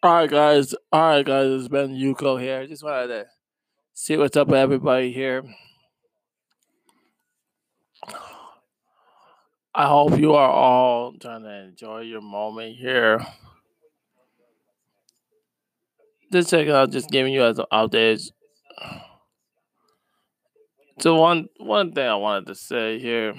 All right, guys. All right, guys. it's Ben Yuko here. Just wanted to see what's up with everybody here. I hope you are all trying to enjoy your moment here. Just checking out, just giving you as an updates. So one one thing I wanted to say here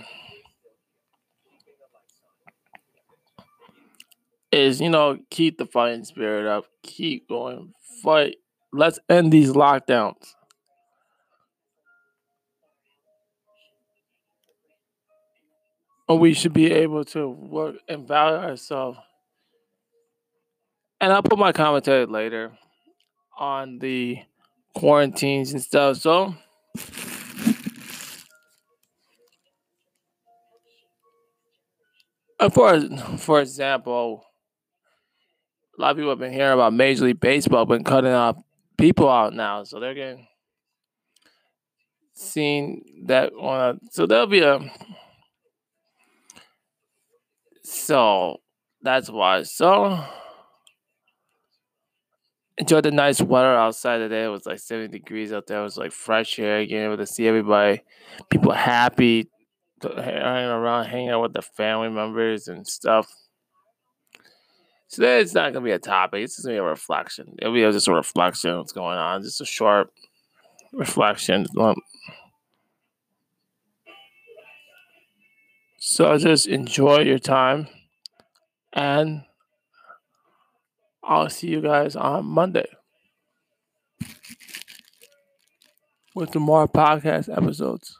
is you know keep the fighting spirit up, keep going, fight. Let's end these lockdowns. Or we should be able to work and value ourselves. And I'll put my commentary later on the quarantines and stuff. So for for example, a lot of people have been hearing about Major League Baseball been cutting off people out now, so they're getting seen that one. So there'll be a so that's why. So enjoyed the nice weather outside today. It was like 70 degrees out there. It was like fresh air again, able to see everybody, people happy, hanging around, hanging out with the family members and stuff. Today it's not gonna be a topic. It's just gonna be a reflection. It'll be just a reflection of what's going on. Just a short reflection. Um, So just enjoy your time, and I'll see you guys on Monday with more podcast episodes.